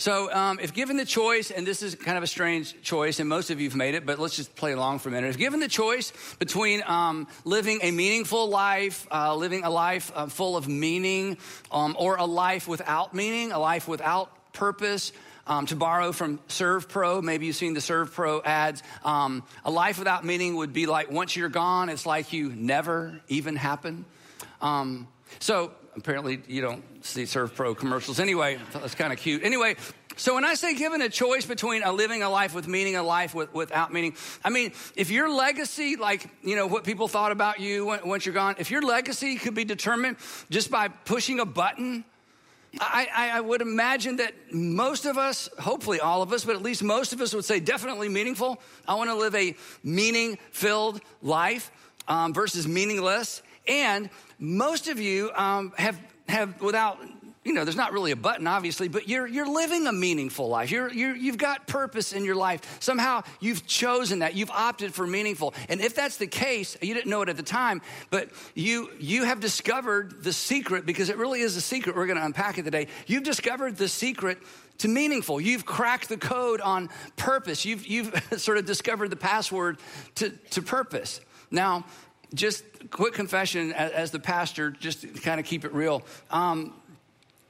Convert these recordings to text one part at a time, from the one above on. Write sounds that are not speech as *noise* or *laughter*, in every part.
So, um, if given the choice, and this is kind of a strange choice, and most of you have made it, but let's just play along for a minute. If given the choice between um, living a meaningful life, uh, living a life uh, full of meaning, um, or a life without meaning, a life without purpose, um, to borrow from ServPro, maybe you've seen the ServPro ads. Um, a life without meaning would be like once you're gone, it's like you never even happened. Um, so apparently you don't see Surf ServPro commercials anyway. That's kind of cute. Anyway, so when I say given a choice between a living a life with meaning, a life with, without meaning, I mean, if your legacy, like, you know, what people thought about you once you're gone, if your legacy could be determined just by pushing a button, I, I, would imagine that most of us, hopefully all of us, but at least most of us would say definitely meaningful. I want to live a meaning filled life um, versus meaningless. And most of you um, have, have, without, you know, there's not really a button, obviously, but you're, you're living a meaningful life. You're, you're, you've got purpose in your life. Somehow you've chosen that. You've opted for meaningful. And if that's the case, you didn't know it at the time, but you, you have discovered the secret, because it really is a secret. We're going to unpack it today. You've discovered the secret to meaningful. You've cracked the code on purpose. You've, you've *laughs* sort of discovered the password to, to purpose. Now, just quick confession as, the pastor, just to kind of keep it real. Um,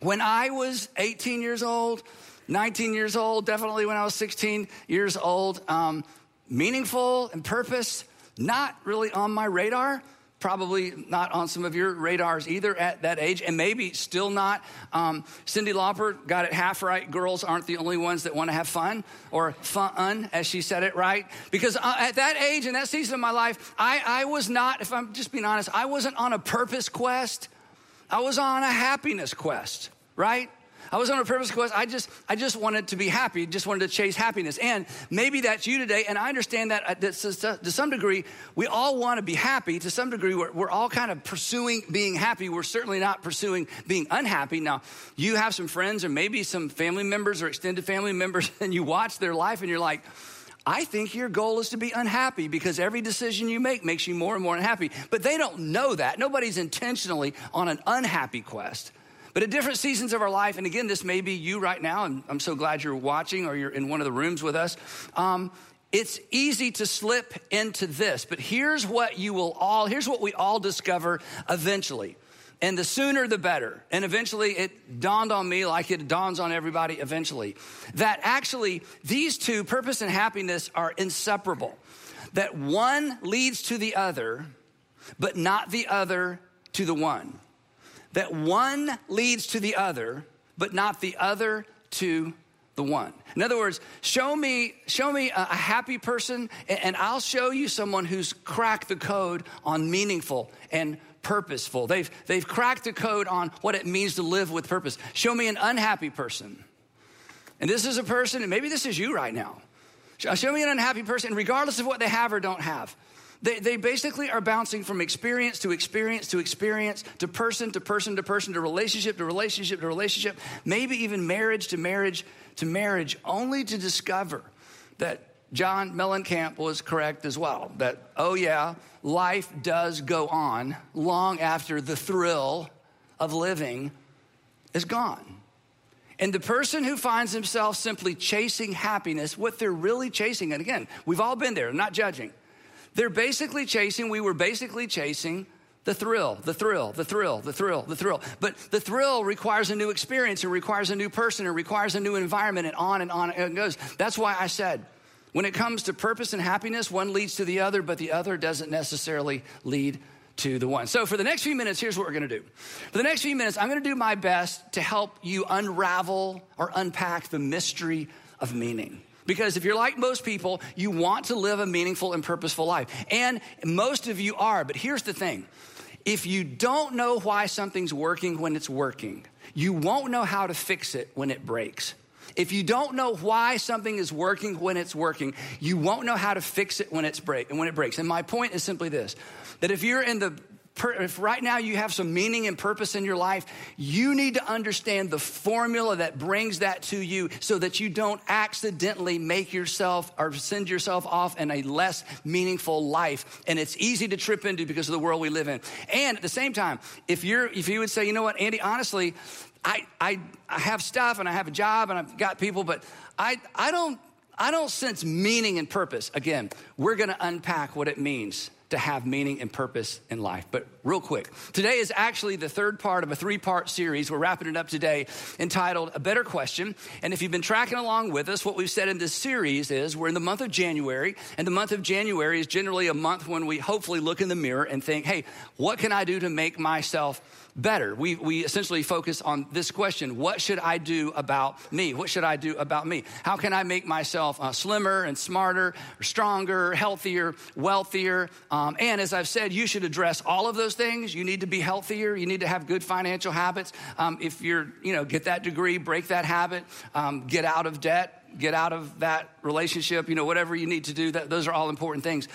when I was 18 years old, 19 years old, definitely when I was 16 years old, um, meaningful and purpose, not really on my radar probably not on some of your radars either at that age, and maybe still not. Um, Cyndi Lauper got it half right. Girls aren't the only ones that want to have fun, or fun, as she said it right. Because uh, at that age and that season of my life, I, I was not, if I'm just being honest, I wasn't on a purpose quest. I was on a happiness quest, right? I was on a purpose quest. I just, I just wanted to be happy, just wanted to chase happiness. And maybe that's you today. And I understand that, uh, to some degree, we all want to be happy. To some degree, we're, we're all kind of pursuing being happy. We're certainly not pursuing being unhappy. Now, you have some friends or maybe some family members or extended family members, *laughs* and you watch their life and you're like, I think your goal is to be unhappy because every decision you make makes you more and more unhappy. But they don't know that. Nobody's intentionally on an unhappy quest. But at different seasons of our life, and again, this may be you right now, and I'm so glad you're watching or you're in one of the rooms with us. Um, it's easy to slip into this, but here's what you will all, here's what we all discover eventually. And the sooner the better. And eventually it dawned on me, like it dawns on everybody eventually, that actually these two, purpose and happiness, are inseparable. That one leads to the other, but not the other to the one that one leads to the other, but not the other to the one. In other words, show me, show me a, happy person, and I'll show you someone who's cracked the code on meaningful and purposeful. They've, they've cracked the code on what it means to live with purpose. Show me an unhappy person. And this is a person, and maybe this is you right now. Uh, show me an unhappy person, regardless of what they have or don't have. They, they basically are bouncing from experience to experience to experience to person to person to person to relationship to relationship to relationship, maybe even marriage to marriage to marriage, only to discover that John Mellencamp was correct as well. That, oh yeah, life does go on long after the thrill of living is gone. And the person who finds himself simply chasing happiness, what they're really chasing, and again, we've all been there, I'm not judging they're basically chasing, we were basically chasing the thrill, the thrill, the thrill, the thrill, the thrill. But the thrill requires a new experience, it requires a new person, it requires a new environment, and on and on it goes. That's why I said, when it comes to purpose and happiness, one leads to the other, but the other doesn't necessarily lead to the one. So, for the next few minutes, here's what we're gonna do. For the next few minutes, I'm gonna do my best to help you unravel or unpack the mystery of meaning. Because if you're like most people, you want to live a meaningful and purposeful life. And most of you are. But here's the thing if you don't know why something's working when it's working, you won't know how to fix it when it breaks. If you don't know why something is working when it's working, you won't know how to fix it when it's break when it breaks. And my point is simply this: that if you're in the if right now you have some meaning and purpose in your life, you need to understand the formula that brings that to you so that you don't accidentally make yourself or send yourself off in a less meaningful life. And it's easy to trip into because of the world we live in. And at the same time, if you're, if you would say, you know what, Andy, honestly, I, I, I have stuff and I have a job and I've got people, but I, I, don't, I don't sense meaning and purpose. Again, we're gonna unpack what it means to have meaning and purpose in life. But real quick, today is actually the third part of a three part series. We're wrapping it up today entitled A Better Question. And if you've been tracking along with us, what we've said in this series is we're in the month of January, and the month of January is generally a month when we hopefully look in the mirror and think, hey, what can I do to make myself better. We, we essentially focus on this question What should I do about me? What should I do about me? How can I make myself uh, slimmer and smarter, stronger, healthier, wealthier? Um, and as I've said, you should address all of those things. You need to be healthier. You need to have good financial habits. Um, if you're, you know, get that degree, break that habit, um, get out of debt, get out of that relationship, you know, whatever you need to do, that, those are all important things.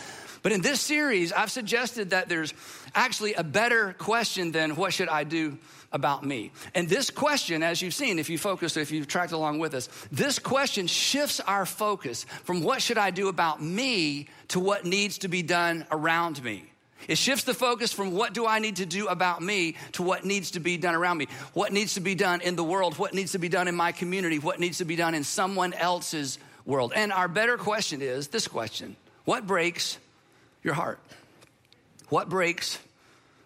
But in this series, I've suggested that there's actually a better question than what should I do about me? And this question, as you've seen, if you focus, if you've tracked along with us, this question shifts our focus from what should I do about me to what needs to be done around me. It shifts the focus from what do I need to do about me to what needs to be done around me. What needs to be done in the world, what needs to be done in my community, what needs to be done in someone else's world. And our better question is this question What breaks your heart. What breaks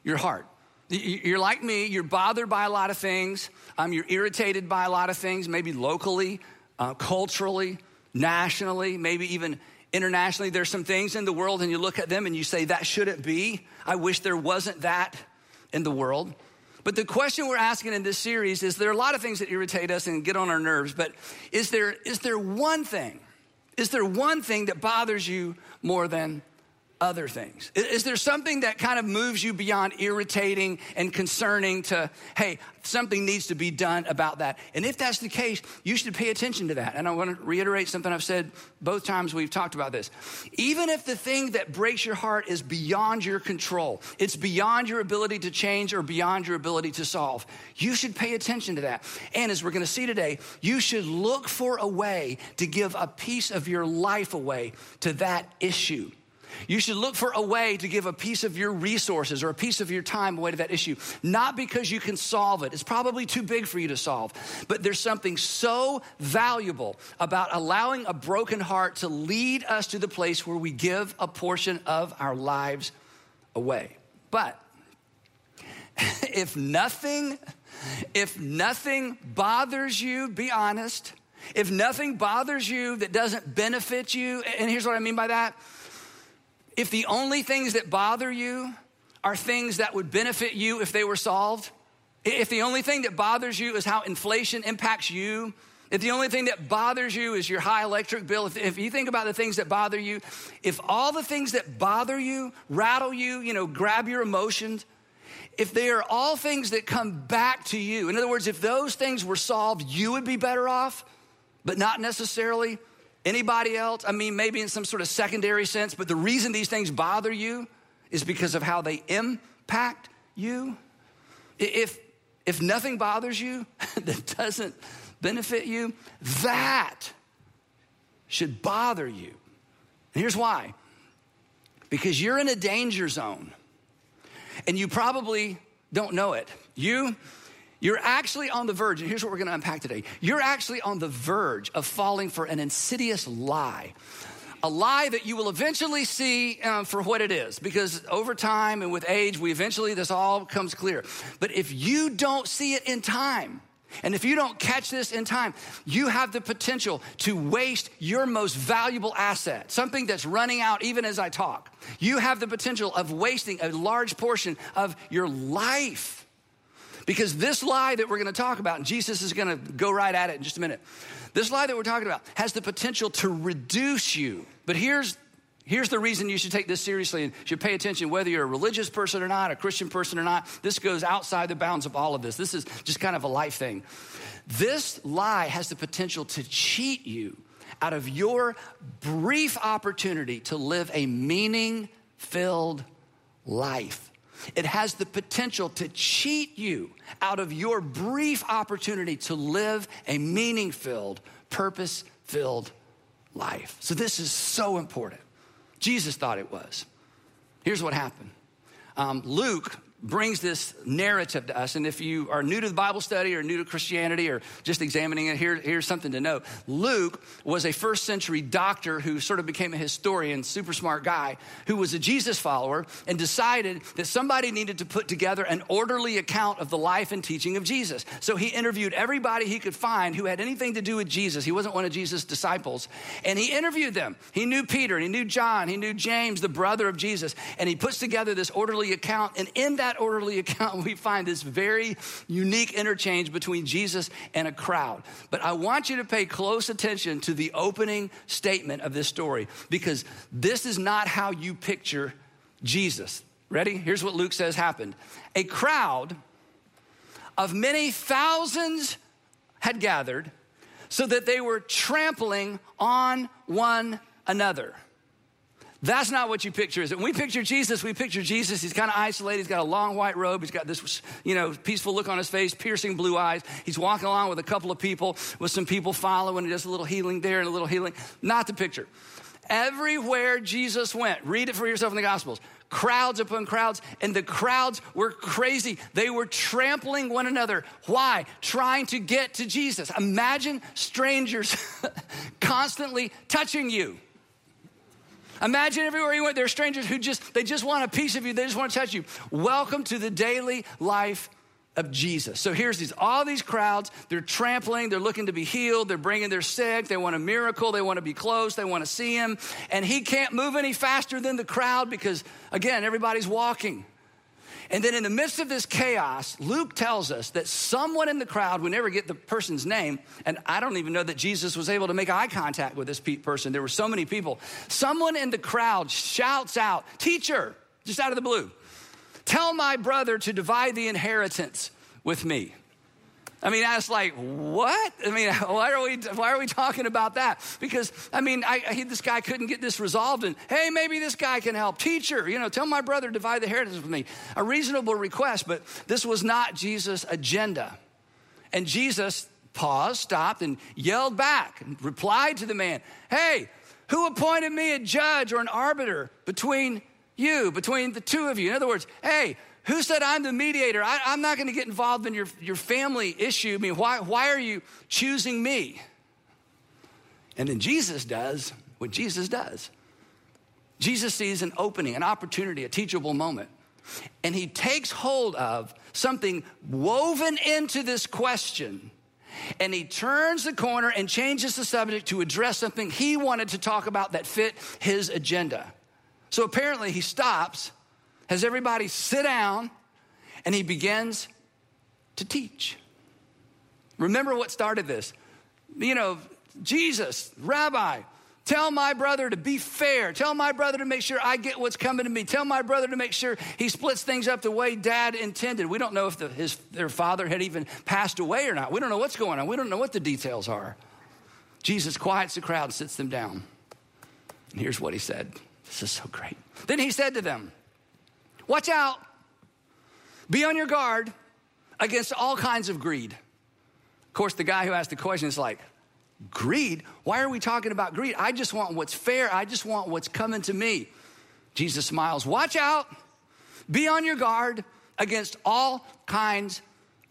your heart? You're like me, you're bothered by a lot of things. Um, you're irritated by a lot of things, maybe locally, uh, culturally, nationally, maybe even internationally. There's some things in the world, and you look at them and you say, That shouldn't be. I wish there wasn't that in the world. But the question we're asking in this series is there are a lot of things that irritate us and get on our nerves, but is there, is there one thing, is there one thing that bothers you more than other things? Is there something that kind of moves you beyond irritating and concerning to, hey, something needs to be done about that? And if that's the case, you should pay attention to that. And I want to reiterate something I've said both times we've talked about this. Even if the thing that breaks your heart is beyond your control, it's beyond your ability to change or beyond your ability to solve, you should pay attention to that. And as we're going to see today, you should look for a way to give a piece of your life away to that issue. You should look for a way to give a piece of your resources or a piece of your time away to that issue. Not because you can solve it, it's probably too big for you to solve, but there's something so valuable about allowing a broken heart to lead us to the place where we give a portion of our lives away. But *laughs* if nothing, if nothing bothers you, be honest. If nothing bothers you that doesn't benefit you, and here's what I mean by that if the only things that bother you are things that would benefit you if they were solved, if the only thing that bothers you is how inflation impacts you, if the only thing that bothers you is your high electric bill, if, if, you think about the things that bother you, if all the things that bother you, rattle you, you know, grab your emotions, if they are all things that come back to you, in other words, if those things were solved, you would be better off, but not necessarily Anybody else? I mean, maybe in some sort of secondary sense, but the reason these things bother you is because of how they impact you. If, if nothing bothers you *laughs* that doesn't benefit you, that should bother you. And here's why because you're in a danger zone and you probably don't know it. You you're actually on the verge, and here's what we're gonna unpack today. You're actually on the verge of falling for an insidious lie. A lie that you will eventually see um, for what it is, because over time and with age, we eventually, this all comes clear. But if you don't see it in time, and if you don't catch this in time, you have the potential to waste your most valuable asset, something that's running out even as I talk. You have the potential of wasting a large portion of your life. Because this lie that we're going to talk about, and Jesus is going to go right at it in just a minute, this lie that we're talking about has the potential to reduce you. But here's Here's the reason you should take this seriously and should pay attention whether you're a religious person or not, a Christian person or not. This goes outside the bounds of all of this. This is just kind of a life thing. This lie has the potential to cheat you out of your brief opportunity to live a meaning filled life. It has the potential to cheat you out of your brief opportunity to live a meaning filled, purpose filled life. So, this is so important. Jesus thought it was. Here's what happened um, Luke brings this narrative to us. And if you are new to the Bible study or new to Christianity or just examining it, here, here's something to know. Luke was a first century doctor who sort of became a historian, super smart guy, who was a Jesus follower and decided that somebody needed to put together an orderly account of the life and teaching of Jesus. So he interviewed everybody he could find who had anything to do with Jesus. He wasn't one of Jesus' disciples. And he interviewed them. He knew Peter, he knew John, he knew James, the brother of Jesus. And he puts together this orderly account. And in that orderly *laughs* account, we find this very unique interchange between Jesus and a crowd. But I want you to pay close attention to the opening statement of this story because this is not how you picture Jesus. Ready? Here's what Luke says happened a crowd of many thousands had gathered so that they were trampling on one another. That's not what you picture, is it? When we picture Jesus, we picture Jesus. He's kind of isolated. He's got a long white robe. He's got this, you know, peaceful look on his face, piercing blue eyes. He's walking along with a couple of people, with some people following. He does a little healing there and a little healing. Not the picture. Everywhere Jesus went, read it for yourself in the Gospels. Crowds upon crowds, and the crowds were crazy. They were trampling one another. Why? Trying to get to Jesus. Imagine strangers *laughs* constantly touching you Imagine everywhere you went, there are strangers who just, they just want a piece of you. They just want to touch you. Welcome to the daily life of Jesus. So here's these, all these crowds, they're trampling, they're looking to be healed, they're bringing their sick, they want a miracle, they want to be close, they want to see him. And he can't move any faster than the crowd because, again, everybody's walking. And then in the midst of this chaos, Luke tells us that someone in the crowd, we never get the person's name, and I don't even know that Jesus was able to make eye contact with this person. There were so many people. Someone in the crowd shouts out, Teacher, just out of the blue, tell my brother to divide the inheritance with me. I mean, I was like, what? I mean, *laughs* why are we, why are we talking about that? Because, I mean, I, I, this guy couldn't get this resolved, and hey, maybe this guy can help. Teacher, you know, tell my brother divide the inheritance with me. A reasonable request, but this was not Jesus' agenda. And Jesus paused, stopped, and yelled back and replied to the man, hey, who appointed me a judge or an arbiter between you, between the two of you? In other words, hey, who said I'm the mediator? I, am not going to get involved in your, your family issue. I mean, why, why are you choosing me? And then Jesus does what Jesus does. Jesus sees an opening, an opportunity, a teachable moment. And he takes hold of something woven into this question. And he turns the corner and changes the subject to address something he wanted to talk about that fit his agenda. So apparently he stops has everybody sit down and he begins to teach. Remember what started this? You know, Jesus, Rabbi, tell my brother to be fair. Tell my brother to make sure I get what's coming to me. Tell my brother to make sure he splits things up the way dad intended. We don't know if the, his, their father had even passed away or not. We don't know what's going on. We don't know what the details are. Jesus quiets the crowd, and sits them down. And here's what he said. This is so great. Then he said to them, Watch out. Be on your guard against all kinds of greed. Of course, the guy who asked the question is like, Greed? Why are we talking about greed? I just want what's fair. I just want what's coming to me. Jesus smiles. Watch out. Be on your guard against all kinds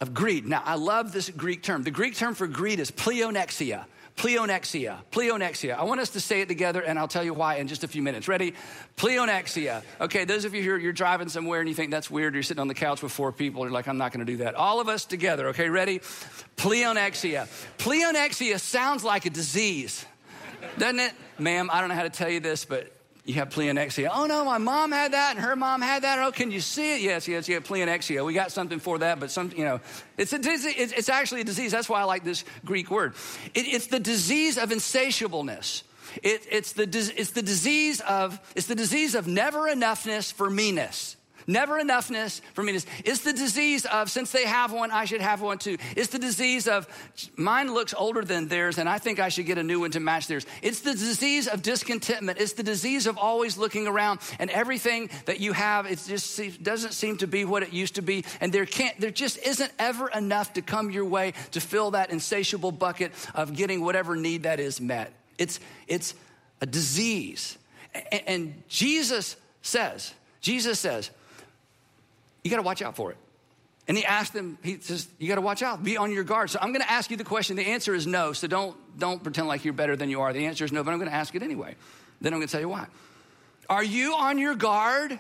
of greed. Now, I love this Greek term. The Greek term for greed is pleonexia. Pleonexia. Pleonexia. I want us to say it together, and I'll tell you why in just a few minutes. Ready? Pleonexia. Okay, those of you here, you're driving somewhere and you think that's weird, you're sitting on the couch with four people, you're like, I'm not gonna do that. All of us together, okay, ready? Pleonexia. Pleonexia sounds like a disease, doesn't it? Ma'am, I don't know how to tell you this, but you have pleonexia. Oh no, my mom had that and her mom had that. Oh, can you see it? Yes, yes, have pleonexia. We got something for that, but some, you know, it's a disease. It's actually a disease. That's why I like this Greek word. It, it's the disease of insatiableness. It, it's, the, it's the disease of it's the disease of never enoughness for meanness. Never enoughness for me. It's the disease of, since they have one, I should have one too. It's the disease of, mine looks older than theirs, and I think I should get a new one to match theirs. It's the disease of discontentment. It's the disease of always looking around, and everything that you have, it just doesn't seem to be what it used to be. And there can't, there just isn't ever enough to come your way to fill that insatiable bucket of getting whatever need that is met. It's, it's a disease. And Jesus says, Jesus says, you got to watch out for it. And he asked them, he says, you got to watch out, be on your guard. So I'm going to ask you the question. The answer is no. So don't, don't pretend like you're better than you are. The answer is no, but I'm going to ask it anyway. Then I'm going to tell you why. Are you on your guard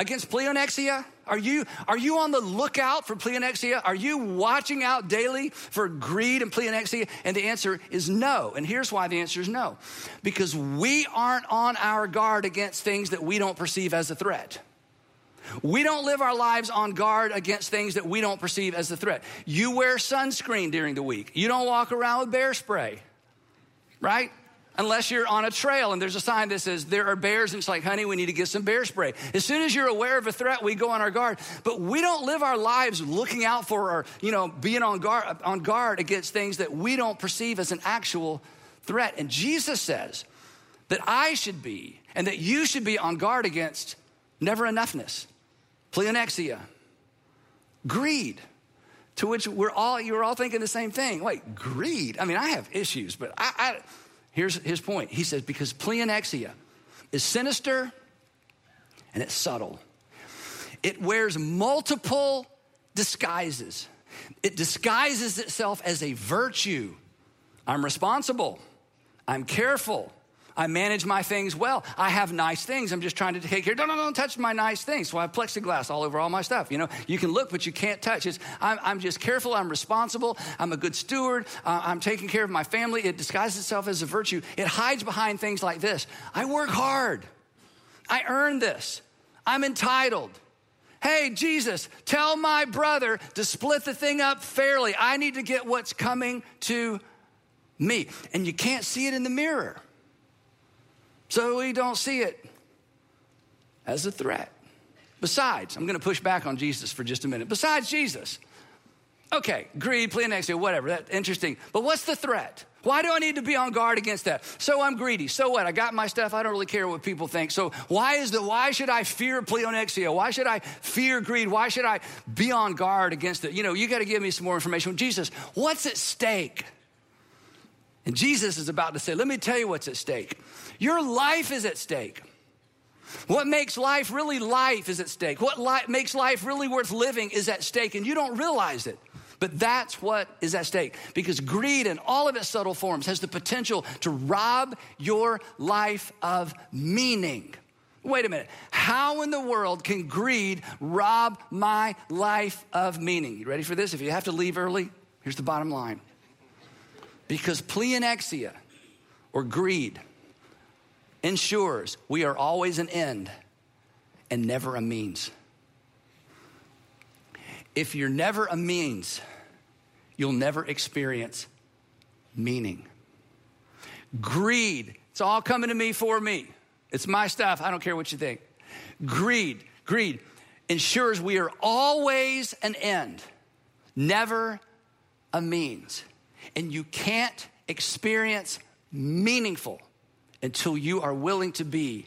against pleonexia? Are you, are you on the lookout for pleonexia? Are you watching out daily for greed and pleonexia? And the answer is no. And here's why the answer is no because we aren't on our guard against things that we don't perceive as a threat. We don't live our lives on guard against things that we don't perceive as a threat. You wear sunscreen during the week. You don't walk around with bear spray, right? Unless you're on a trail and there's a sign that says there are bears, and it's like, honey, we need to get some bear spray. As soon as you're aware of a threat, we go on our guard. But we don't live our lives looking out for or, you know, being on guard, on guard against things that we don't perceive as an actual threat. And Jesus says that I should be and that you should be on guard against never enoughness pleonexia, greed, to which we're all, you're all thinking the same thing. Wait, greed? I mean, I have issues, but I, I here's his point. He says, because pleonexia is sinister and it's subtle. It wears multiple disguises. It disguises itself as a virtue. I'm responsible. I'm careful. I manage my things well. I have nice things. I'm just trying to take care. No, don't touch my nice things. So I have plexiglass all over all my stuff. You know, you can look, but you can't touch. It's, I'm, I'm just careful. I'm responsible. I'm a good steward. Uh, I'm taking care of my family. It disguises itself as a virtue. It hides behind things like this. I work hard. I earn this. I'm entitled. Hey, Jesus, tell my brother to split the thing up fairly. I need to get what's coming to me. And you can't see it in the mirror. So we don't see it as a threat. Besides, I'm going to push back on Jesus for just a minute. Besides Jesus, okay, greed, pleonexia, whatever, that's interesting. But what's the threat? Why do I need to be on guard against that? So I'm greedy. So what? I got my stuff. I don't really care what people think. So why is the why should I fear pleonexia? Why should I fear greed? Why should I be on guard against it? You know, you got to give me some more information. Jesus, what's at stake? And Jesus is about to say, let me tell you what's at stake. Your life is at stake. What makes life really life is at stake. What li- makes life really worth living is at stake, and you don't realize it. But that's what is at stake because greed in all of its subtle forms has the potential to rob your life of meaning. Wait a minute. How in the world can greed rob my life of meaning? You ready for this? If you have to leave early, here's the bottom line. Because pleonexia or greed ensures we are always an end and never a means. If you're never a means, you'll never experience meaning. Greed, it's all coming to me for me. It's my stuff. I don't care what you think. Greed, greed ensures we are always an end, never a means. And you can't experience meaningful until you are willing to be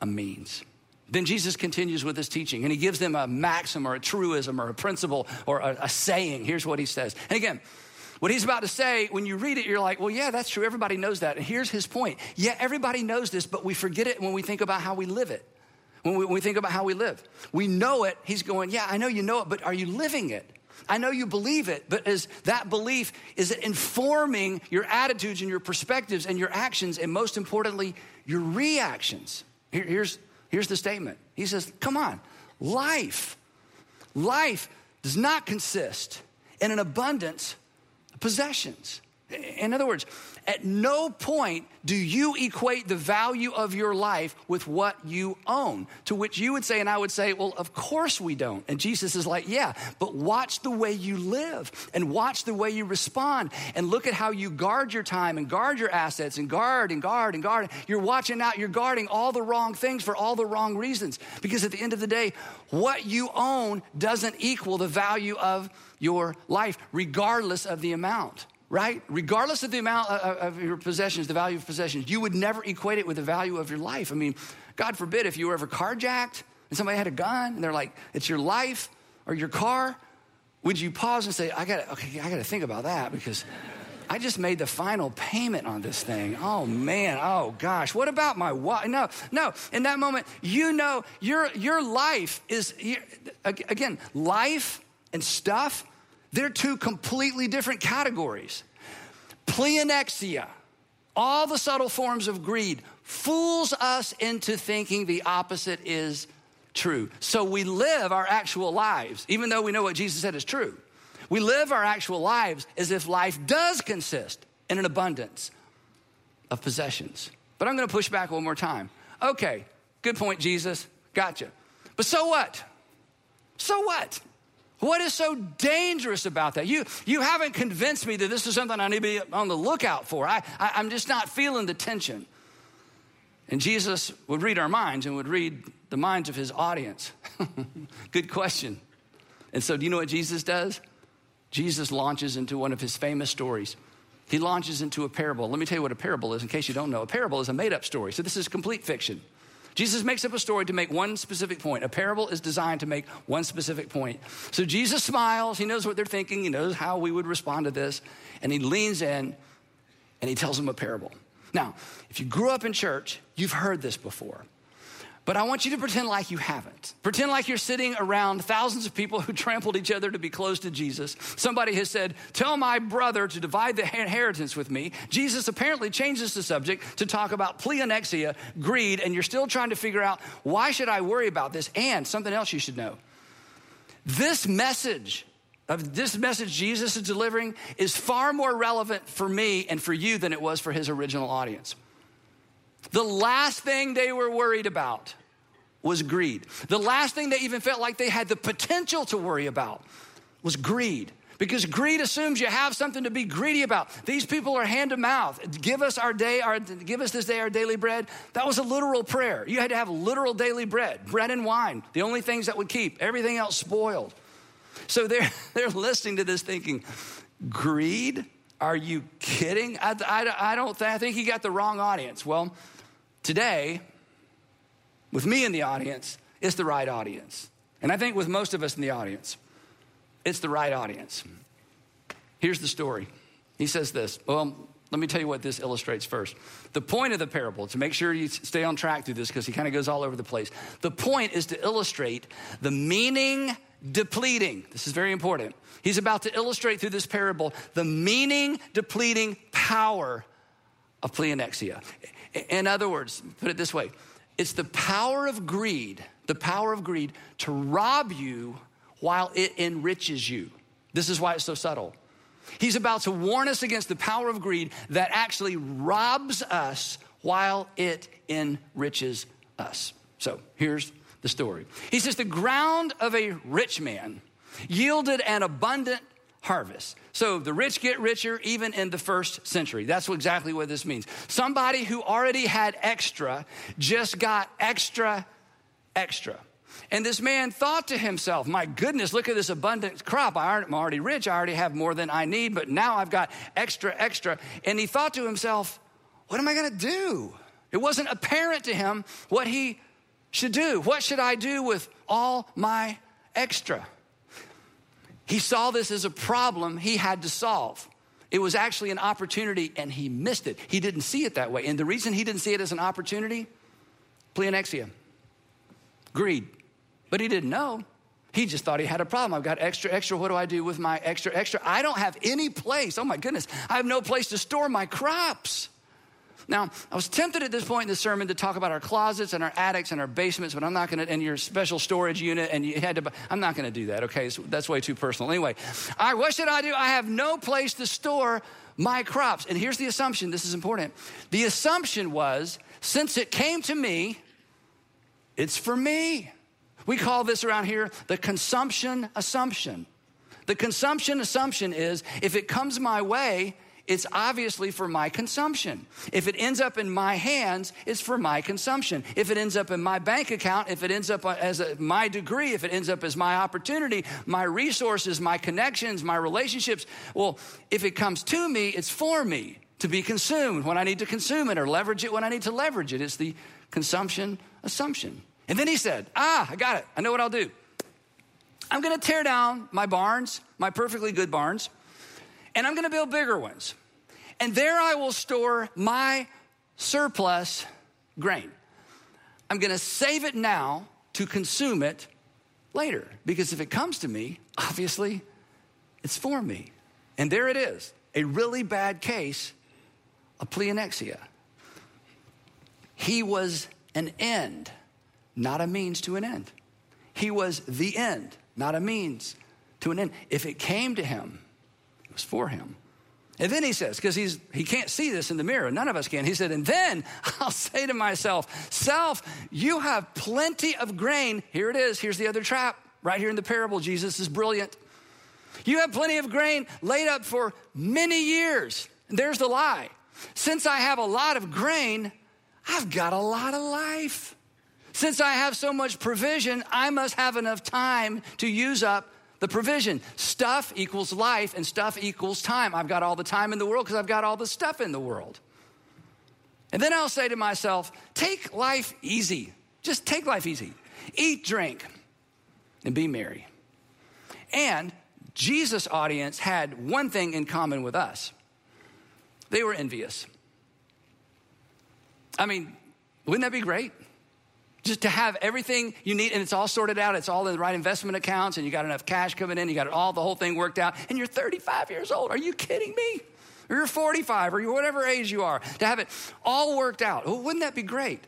a means. Then Jesus continues with his teaching and he gives them a maxim or a truism or a principle or a, a, saying. Here's what he says. And again, what he's about to say, when you read it, you're like, well, yeah, that's true. Everybody knows that. And here's his point. Yeah, everybody knows this, but we forget it when we think about how we live it. When we, when we think about how we live, we know it. He's going, yeah, I know you know it, but are you living it? I know you believe it, but is that belief is it informing your attitudes and your perspectives and your actions, and most importantly, your reactions? Here, here's, here's the statement. He says, Come on, life, life does not consist in an abundance of possessions. In other words, at no point do you equate the value of your life with what you own. To which you would say, and I would say, well, of course we don't. And Jesus is like, yeah, but watch the way you live and watch the way you respond and look at how you guard your time and guard your assets and guard and guard and guard. You're watching out, you're guarding all the wrong things for all the wrong reasons. Because at the end of the day, what you own doesn't equal the value of your life, regardless of the amount right? Regardless of the amount of your possessions, the value of possessions, you would never equate it with the value of your life. I mean, God forbid if you were ever carjacked and somebody had a gun and they're like, it's your life or your car, would you pause and say, I gotta, okay, I gotta think about that because I just made the final payment on this thing. Oh man, oh gosh, what about my wife? No, no. In that moment, you know your your life is again life and stuff. They're two completely different categories. Pleonexia, all the subtle forms of greed, fools us into thinking the opposite is true. So we live our actual lives, even though we know what Jesus said is true. We live our actual lives as if life does consist in an abundance of possessions. But I'm gonna push back one more time. Okay, good point, Jesus. Gotcha. But so what? So what? What is so dangerous about that? You, you haven't convinced me that this is something I need to be on the lookout for. I, I, I'm just not feeling the tension. And Jesus would read our minds and would read the minds of his audience. *laughs* Good question. And so, do you know what Jesus does? Jesus launches into one of his famous stories. He launches into a parable. Let me tell you what a parable is in case you don't know. A parable is a made up story. So, this is complete fiction. Jesus makes up a story to make one specific point. A parable is designed to make one specific point. So, Jesus smiles. He knows what they're thinking, he knows how we would respond to this. And he leans in and he tells them a parable. Now, if you grew up in church, you've heard this before. But I want you to pretend like you haven't. Pretend like you're sitting around thousands of people who *laughs* trampled each other to be close to Jesus. Somebody has said, Tell my brother to divide the inheritance with me. Jesus apparently changes the subject to talk about pleonexia, greed, and you're still trying to figure out why should I worry about this? And something else you should know. This message of this message Jesus is delivering is far more relevant for me and for you than it was for his original audience. The last thing they were worried about was greed. The last thing they even felt like they had the potential to worry about was greed. Because greed assumes you have something to be greedy about. These people are hand to mouth. Give us our day, our, give us this day our daily bread. That was a literal prayer. You had to have literal daily bread, bread and wine, the only things that would keep, everything else spoiled. So they're, *laughs* they're listening to this thinking, greed? Are you kidding? I, I, I don't th- I think he got the wrong audience. Well, today, with me in the audience, it's the right audience. And I think with most of us in the audience, it's the right audience. Here's the story. He says this. Well, let me tell you what this illustrates first. The point of the parable, to make sure you stay on track through this because he kind of goes all over the place. The point is to illustrate the meaning depleting. This is very important. He's about to illustrate through this parable the meaning depleting power of pleonexia. In other words, put it this way it's the power of greed, the power of greed to rob you while it enriches you. This is why it's so subtle. He's about to warn us against the power of greed that actually robs us while it enriches us. So here's the story. He says, The ground of a rich man yielded an abundant harvest. So the rich get richer even in the first century. That's exactly what this means. Somebody who already had extra just got extra, extra. And this man thought to himself, My goodness, look at this abundant crop. I'm already rich. I already have more than I need, but now I've got extra, extra. And he thought to himself, What am I going to do? It wasn't apparent to him what he should do. What should I do with all my extra? He saw this as a problem he had to solve. It was actually an opportunity and he missed it. He didn't see it that way. And the reason he didn't see it as an opportunity, pleonexia, greed. But he didn't know. He just thought he had a problem. I've got extra, extra. What do I do with my extra, extra? I don't have any place. Oh my goodness. I have no place to store my crops. Now, I was tempted at this point in the sermon to talk about our closets and our attics and our basements, but I'm not going to, and your special storage unit, and you had to, I'm not going to do that, okay? That's way too personal. Anyway, right, what should I do? I have no place to store my crops. And here's the assumption this is important. The assumption was since it came to me, it's for me. We call this around here the consumption assumption. The consumption assumption is if it comes my way, it's obviously for my consumption. If it ends up in my hands, it's for my consumption. If it ends up in my bank account, if it ends up as a, my degree, if it ends up as my opportunity, my resources, my connections, my relationships, well, if it comes to me, it's for me to be consumed when I need to consume it or leverage it when I need to leverage it. It's the consumption assumption. And then he said, Ah, I got it. I know what I'll do. I'm going to tear down my barns, my perfectly good barns, and I'm going to build bigger ones. And there I will store my surplus grain. I'm gonna save it now to consume it later. Because if it comes to me, obviously it's for me. And there it is a really bad case of pleonexia. He was an end, not a means to an end. He was the end, not a means to an end. If it came to him, it was for him. And then he says, because he's he can't see this in the mirror, none of us can. He said, and then *laughs* I'll say to myself, Self, you have plenty of grain. Here it is. Here's the other trap. Right here in the parable, Jesus is brilliant. You have plenty of grain laid up for many years. There's the lie. Since I have a lot of grain, I've got a lot of life. Since I have so much provision, I must have enough time to use up the provision. Stuff equals life, and stuff equals time. I've got all the time in the world because I've got all the stuff in the world. And then I'll say to myself, take life easy. Just take life easy. Eat, drink, and be merry. And Jesus' audience had one thing in common with us they were envious. I mean, wouldn't that be great? Just to have everything you need and it's all sorted out. It's all in the right investment accounts and you got enough cash coming in you got all the whole thing worked out and you're 35 years old. Are you kidding me? Or you're 45 or you're whatever age you are. To have it all worked out well, wouldn't that be great?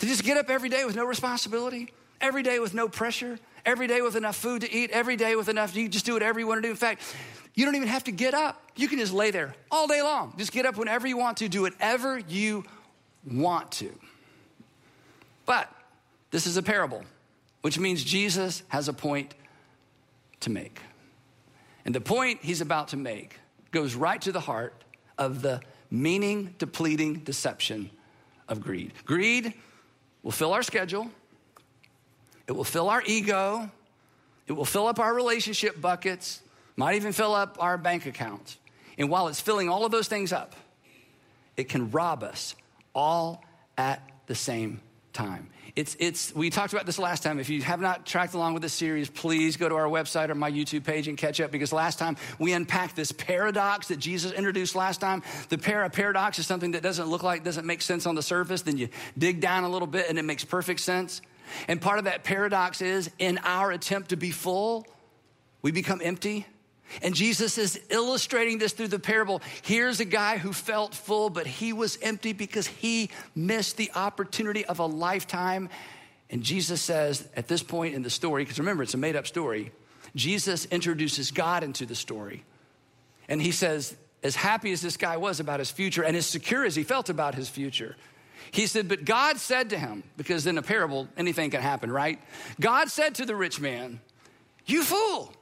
To just get up every day with no responsibility every day with no pressure every day with enough food to eat every day with enough you just do whatever you want to do. In fact you don't even have to get up. You can just lay there all day long. Just get up whenever you want to. Do whatever you want to. But this is a parable, which means Jesus has a point to make. And the point he's about to make goes right to the heart of the meaning depleting deception of greed. Greed will fill our schedule, it will fill our ego, it will fill up our relationship buckets, might even fill up our bank accounts. And while it's filling all of those things up, it can rob us all at the same time. It's, it's, we talked about this last time. If you have not tracked along with this series, please go to our website or my YouTube page and catch up because last time we unpacked this paradox that Jesus introduced last time. The para paradox is something that doesn't look like, doesn't make sense on the surface. Then you dig down a little bit and it makes perfect sense. And part of that paradox is in our attempt to be full, we become empty. And Jesus is illustrating this through the parable. Here's a guy who felt full, but he was empty because he missed the opportunity of a lifetime. And Jesus says at this point in the story, because remember, it's a made up story, Jesus introduces God into the story. And he says, as happy as this guy was about his future and as secure as he felt about his future, he said, But God said to him, because in a parable, anything can happen, right? God said to the rich man, You fool.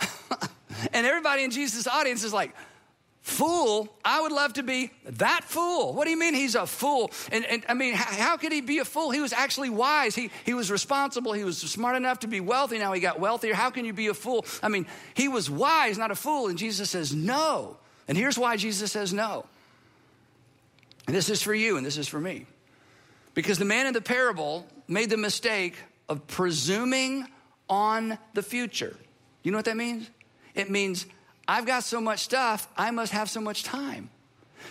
*laughs* And everybody in Jesus' audience is like, Fool, I would love to be that fool. What do you mean he's a fool? And, and I mean, how, how, could he be a fool? He was actually wise. He, he was responsible. He was smart enough to be wealthy. Now he got wealthier. How can you be a fool? I mean, he was wise, not a fool. And Jesus says, no. And here's why Jesus says no. And this is for you and this is for me. Because the man in the parable made the mistake of presuming on the future. You know what that means? It means I've got so much stuff, I must have so much time.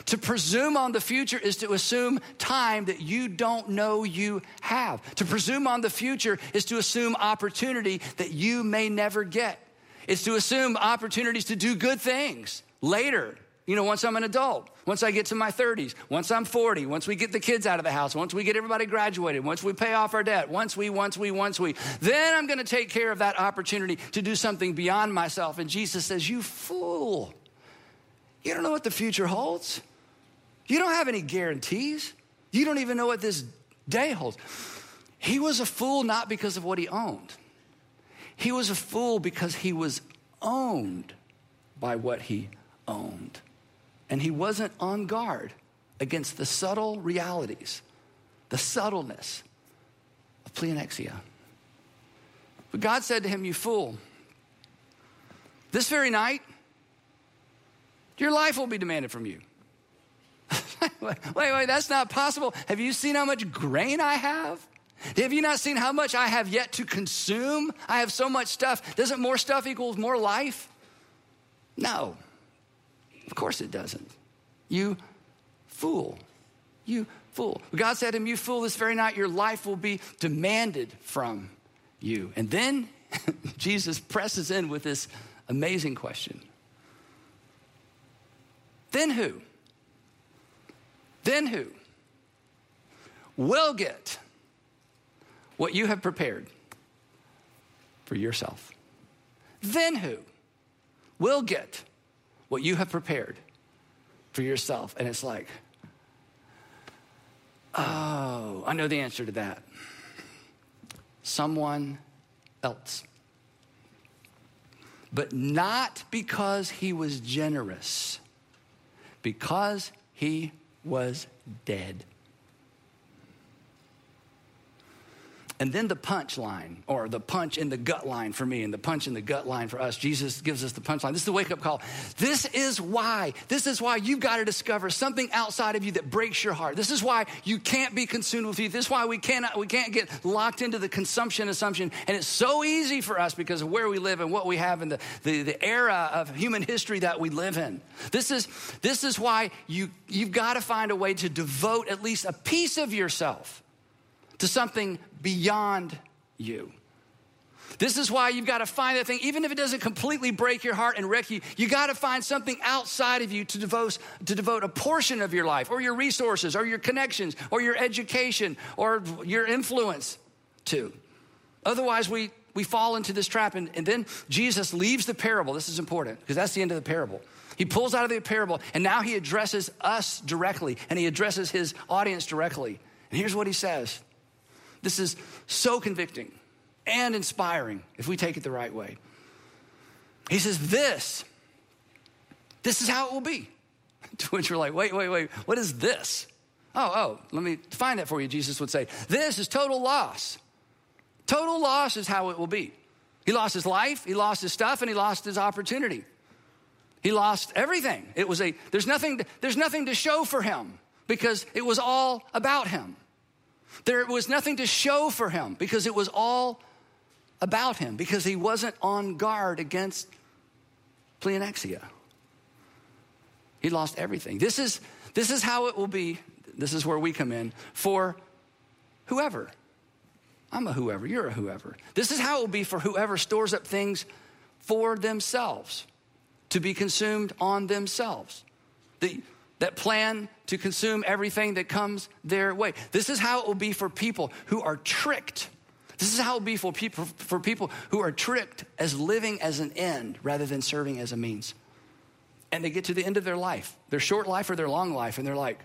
To presume on the future is to assume time that you don't know you have. To presume on the future is to assume opportunity that you may never get. It's to assume opportunities to do good things later you know, once I'm an adult, once I get to my 30s, once I'm 40, once we get the kids out of the house, once we get everybody graduated, once we pay off our debt, once we, once we, once we, then I'm going to take care of that opportunity to do something beyond myself. And Jesus says, You fool. You don't know what the future holds. You don't have any guarantees. You don't even know what this day holds. He was a fool not because of what he owned, he was a fool because he was owned by what he owned and he wasn't on guard against the subtle realities, the subtleness of pleonexia. But God said to him, You fool, this very night, your life will be demanded from you. *laughs* wait, wait, that's not possible. Have you seen how much grain I have? Have you not seen how much I have yet to consume? I have so much stuff. Doesn't more stuff equals more life? No. Of course it doesn't. You fool. You fool. God said to him, You fool, this very night your life will be demanded from you. And then *laughs* Jesus presses in with this amazing question Then who? Then who will get what you have prepared for yourself? Then who will get what you have prepared for yourself? And it's like, oh, I know the answer to that. Someone else. But not because he was generous, because he was dead. And then the punchline, or the punch in the gut line for me, and the punch in the gut line for us. Jesus gives us the punchline. This is the wake up call. This is why, this is why you've got to discover something outside of you that breaks your heart. This is why you can't be consumed with you. This is why we cannot, we can't get locked into the consumption assumption. And it's so easy for us because of where we live and what we have and the, the, the era of human history that we live in. This is, this is why you, you've got to find a way to devote at least a piece of yourself to something beyond you. This is why you've got to find that thing, even if it doesn't completely break your heart and wreck you, you got to find something outside of you to devote, to devote a portion of your life or your resources or your connections or your education or your influence to. Otherwise, we, we fall into this trap. And, and then Jesus leaves the parable. This is important because that's the end of the parable. He pulls out of the parable and now he addresses us directly and he addresses his audience directly. And here's what he says this is so convicting and inspiring if we take it the right way. He says, This, this is how it will be. *laughs* To which we're like, wait, wait, wait, what is this? Oh, oh, let me define that for you. Jesus would say, This is total loss. Total loss is how it will be. He lost his life, he lost his stuff, and he lost his opportunity. He lost everything. It was a, there's nothing, there's nothing to show for him because it was all about him. There was nothing to show for him because it was all about him, because he wasn't on guard against pleonexia. He lost everything. This is, this is how it will be. This is where we come in for whoever. I'm a whoever, you're a whoever. This is how it will be for whoever stores up things for themselves, to be consumed on themselves. The, that plan to consume everything that comes their way. This is how it will be for people who are tricked. This is how it will be for people, for people who are tricked as living as an end rather than serving as a means. And they get to the end of their life, their short life or their long life, and they're like,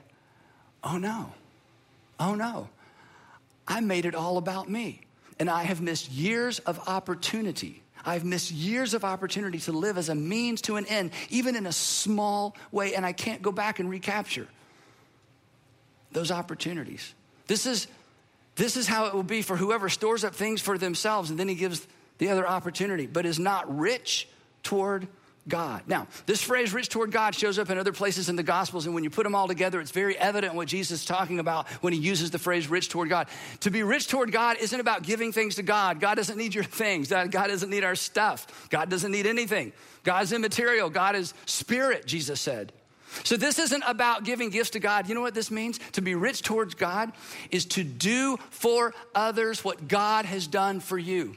oh no, oh no, I made it all about me. And I have missed years of opportunity I've missed years of opportunity to live as a means to an end, even in a small way, and I can't go back and recapture those opportunities. This is, this is how it will be for whoever stores up things for themselves and then he gives the other opportunity, but is not rich toward God. Now, this phrase, rich toward God, shows up in other places in the Gospels, and when you put them all together, it's very evident what Jesus is talking about when he uses the phrase rich toward God. To be rich toward God isn't about giving things to God. God doesn't need your things, God doesn't need our stuff, God doesn't need anything. God's immaterial, God is spirit, Jesus said. So, this isn't about giving gifts to God. You know what this means? To be rich towards God is to do for others what God has done for you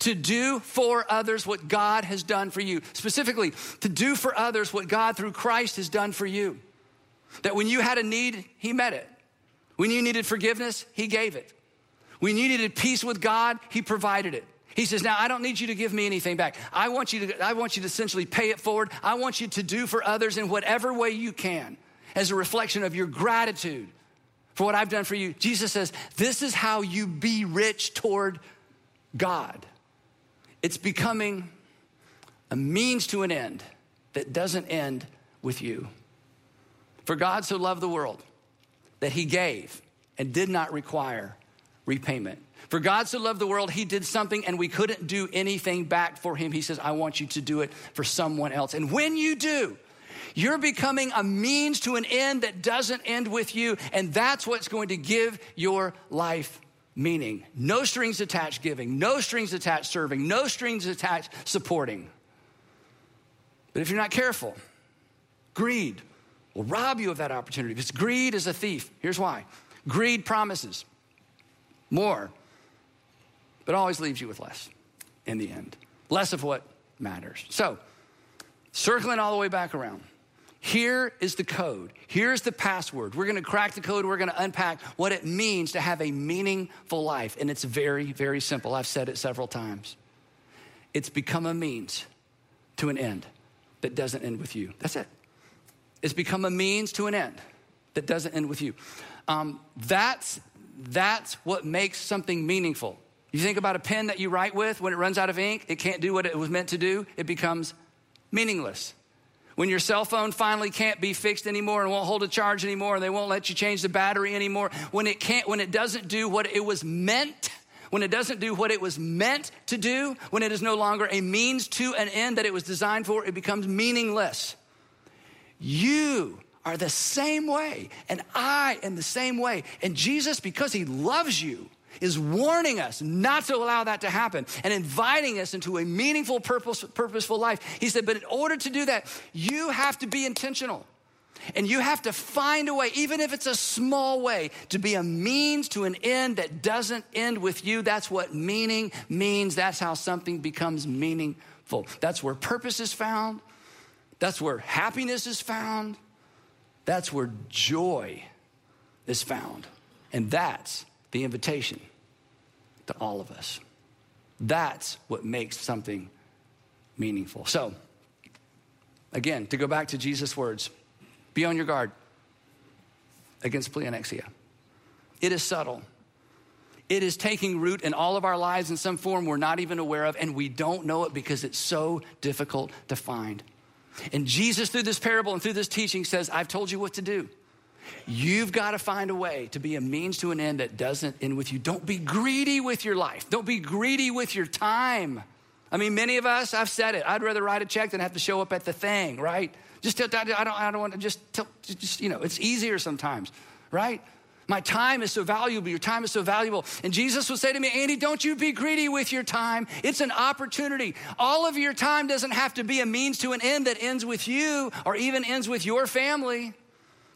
to do for others what God has done for you. Specifically, to do for others what God through Christ has done for you. That when you had a need, He met it. When you needed forgiveness, He gave it. When you needed peace with God, He provided it. He says, Now I don't need you to give me anything back. I want you to, I want you to essentially pay it forward. I want you to do for others in whatever way you can as a reflection of your gratitude for what I've done for you. Jesus says, This is how you be rich toward God. It's becoming a means to an end that doesn't end with you. For God so loved the world that he gave and did not require repayment. For God so loved the world, he did something and we couldn't do anything back for him. He says, I want you to do it for someone else. And when you do, you're becoming a means to an end that doesn't end with you. And that's what's going to give your life meaning. No strings attached giving, no strings attached serving, no strings attached supporting. But if you're not careful, greed, will rob you of that opportunity. Because greed is a thief. Here's why greed promises more, but always leaves you with less in the end. Less of what matters. So, circling all the way back around. Here is the code. Here's the password. We're gonna crack the code. We're gonna unpack what it means to have a meaningful life. And it's very, very simple. I've said it several times. It's become a means to an end that doesn't end with you. That's it. It's become a means to an end that doesn't end with you. Um, that's, that's what makes something meaningful. You think about a pen that you write with, when it runs out of ink, it can't do what it was meant to do, it becomes meaningless. When your cell phone finally can't be fixed anymore and won't hold a charge anymore, and they won't let you change the battery anymore, when it can't, when it doesn't do what it was meant, when it doesn't do what it was meant to do, when it is no longer a means to an end that it was designed for, it becomes meaningless. You are the same way, and I am the same way. And Jesus, because he loves you, is warning us not to allow that to happen and inviting us into a meaningful, purpose, purposeful life. He said, but in order to do that, you have to be intentional. And you have to find a way, even if it's a small way, to be a means to an end that doesn't end with you. That's what meaning means. That's how something becomes meaningful. That's where purpose is found. That's where happiness is found. That's where joy is found. And that's the invitation to all of us. That's what makes something meaningful. So, again, to go back to Jesus' words, be on your guard against pleonexia. It is subtle. It is taking root in all of our lives in some form we're not even aware of, and we don't know it because it's so difficult to find. And Jesus, through this parable and through this teaching, says, I've told you what to do. You've got to find a way to be a means to an end that doesn't end with you. Don't be greedy with your life. Don't be greedy with your time. I mean, many of us, I've said it, I'd rather write a check than have to show up at the thing, right? Just, tell, I don't, I don't want to just, tell, just, you know, it's easier sometimes, right? My time is so valuable. Your time is so valuable. And Jesus would say to me, Andy, don't you be greedy with your time. It's an opportunity. All of your time doesn't have to be a means to an end that ends with you or even ends with your family.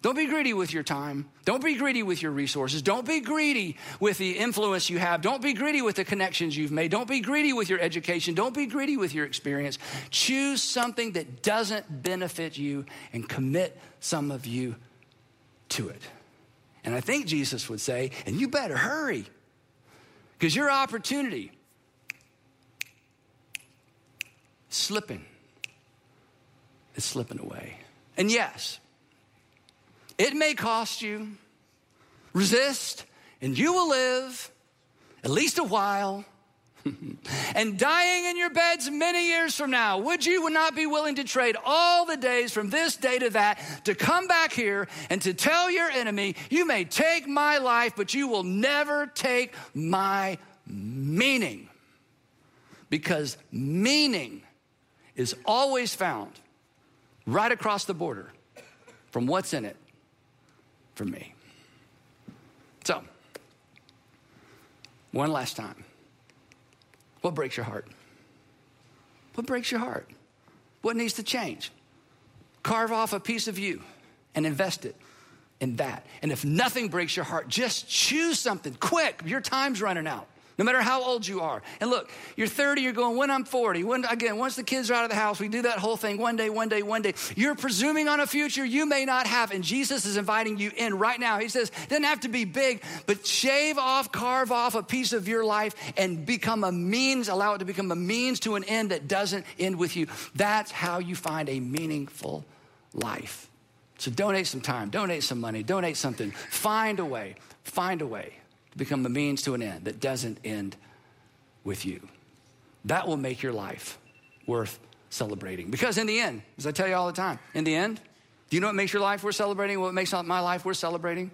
Don't be greedy with your time. Don't be greedy with your resources. Don't be greedy with the influence you have. Don't be greedy with the connections you've made. Don't be greedy with your education. Don't be greedy with your experience. Choose something that doesn't benefit you and commit some of you to it. And I think Jesus would say, and you better hurry because your opportunity is slipping. It's slipping away. And yes, it may cost you. Resist, and you will live at least a while. *laughs* and dying in your beds many years from now, would you not be willing to trade all the days from this day to that to come back here and to tell your enemy, you may take my life, but you will never take my meaning? Because meaning is always found right across the border from what's in it for me. So, one last time. What breaks your heart? What breaks your heart? What needs to change? Carve off a piece of you and invest it in that. And if nothing breaks your heart, just choose something quick. Your time's running out no matter how old you are. And look, you're 30, you're going, when I'm 40, when, again, once the kids are out of the house, we do that whole thing one day, one day, one day. You're presuming on a future you may not have, and Jesus is inviting you in right now. He says, doesn't have to be big, but shave off, carve off a piece of your life and become a means, allow it to become a means to an end that doesn't end with you. That's how you find a meaningful life. So donate some time, donate some money, donate something. Find a way, find a way become the means to an end that doesn't end with you. That will make your life worth celebrating. Because in the end, as I tell you all the time, in the end, do you know what makes your life worth celebrating? What makes my life worth celebrating?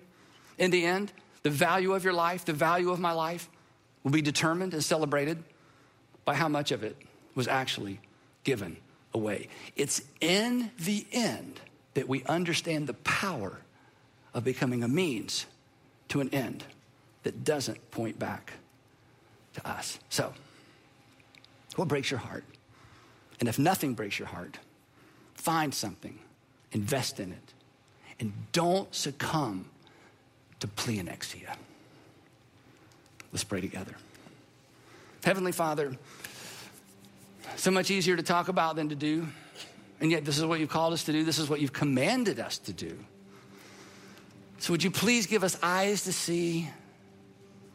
In the end, the value of your life, the value of my life will be determined and celebrated by how much of it was actually given away. It's in the end that we understand the power of becoming a means to an end that doesn't point back to us. So, what breaks your heart? And if nothing breaks your heart, find something, invest in it, and don't succumb to pleonexia. Let's pray together. Heavenly Father, so much easier to talk about than to do. And yet, this is what you've called us to do. This is what you've commanded us to do. So, would you please give us eyes to see?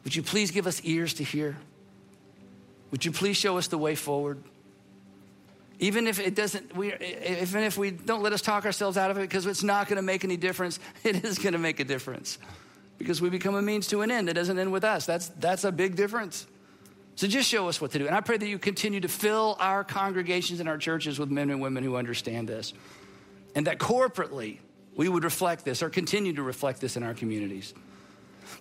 Would you please give us ears to hear? Would you please show us the way forward? Even if it doesn't, we, even if we don't let us talk ourselves out of it because it's not going to make any difference, *laughs* it is going to make a difference because we become a means to an end. It doesn't end with us. That's, that's a big difference. So just show us what to do. And I pray that you continue to fill our congregations and our churches with men and women who understand this. And that corporately we would reflect this or continue to reflect this in our communities.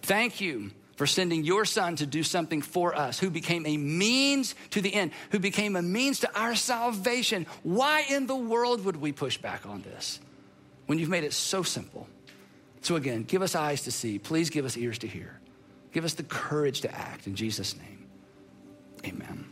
Thank you for sending your son to do something for us, who became a means to the end, who became a means to our salvation. Why in the world would we push back on this when you've made it so simple? So, again, give us eyes to see. Please give us ears to hear. Give us the courage to act. In Jesus' name, amen.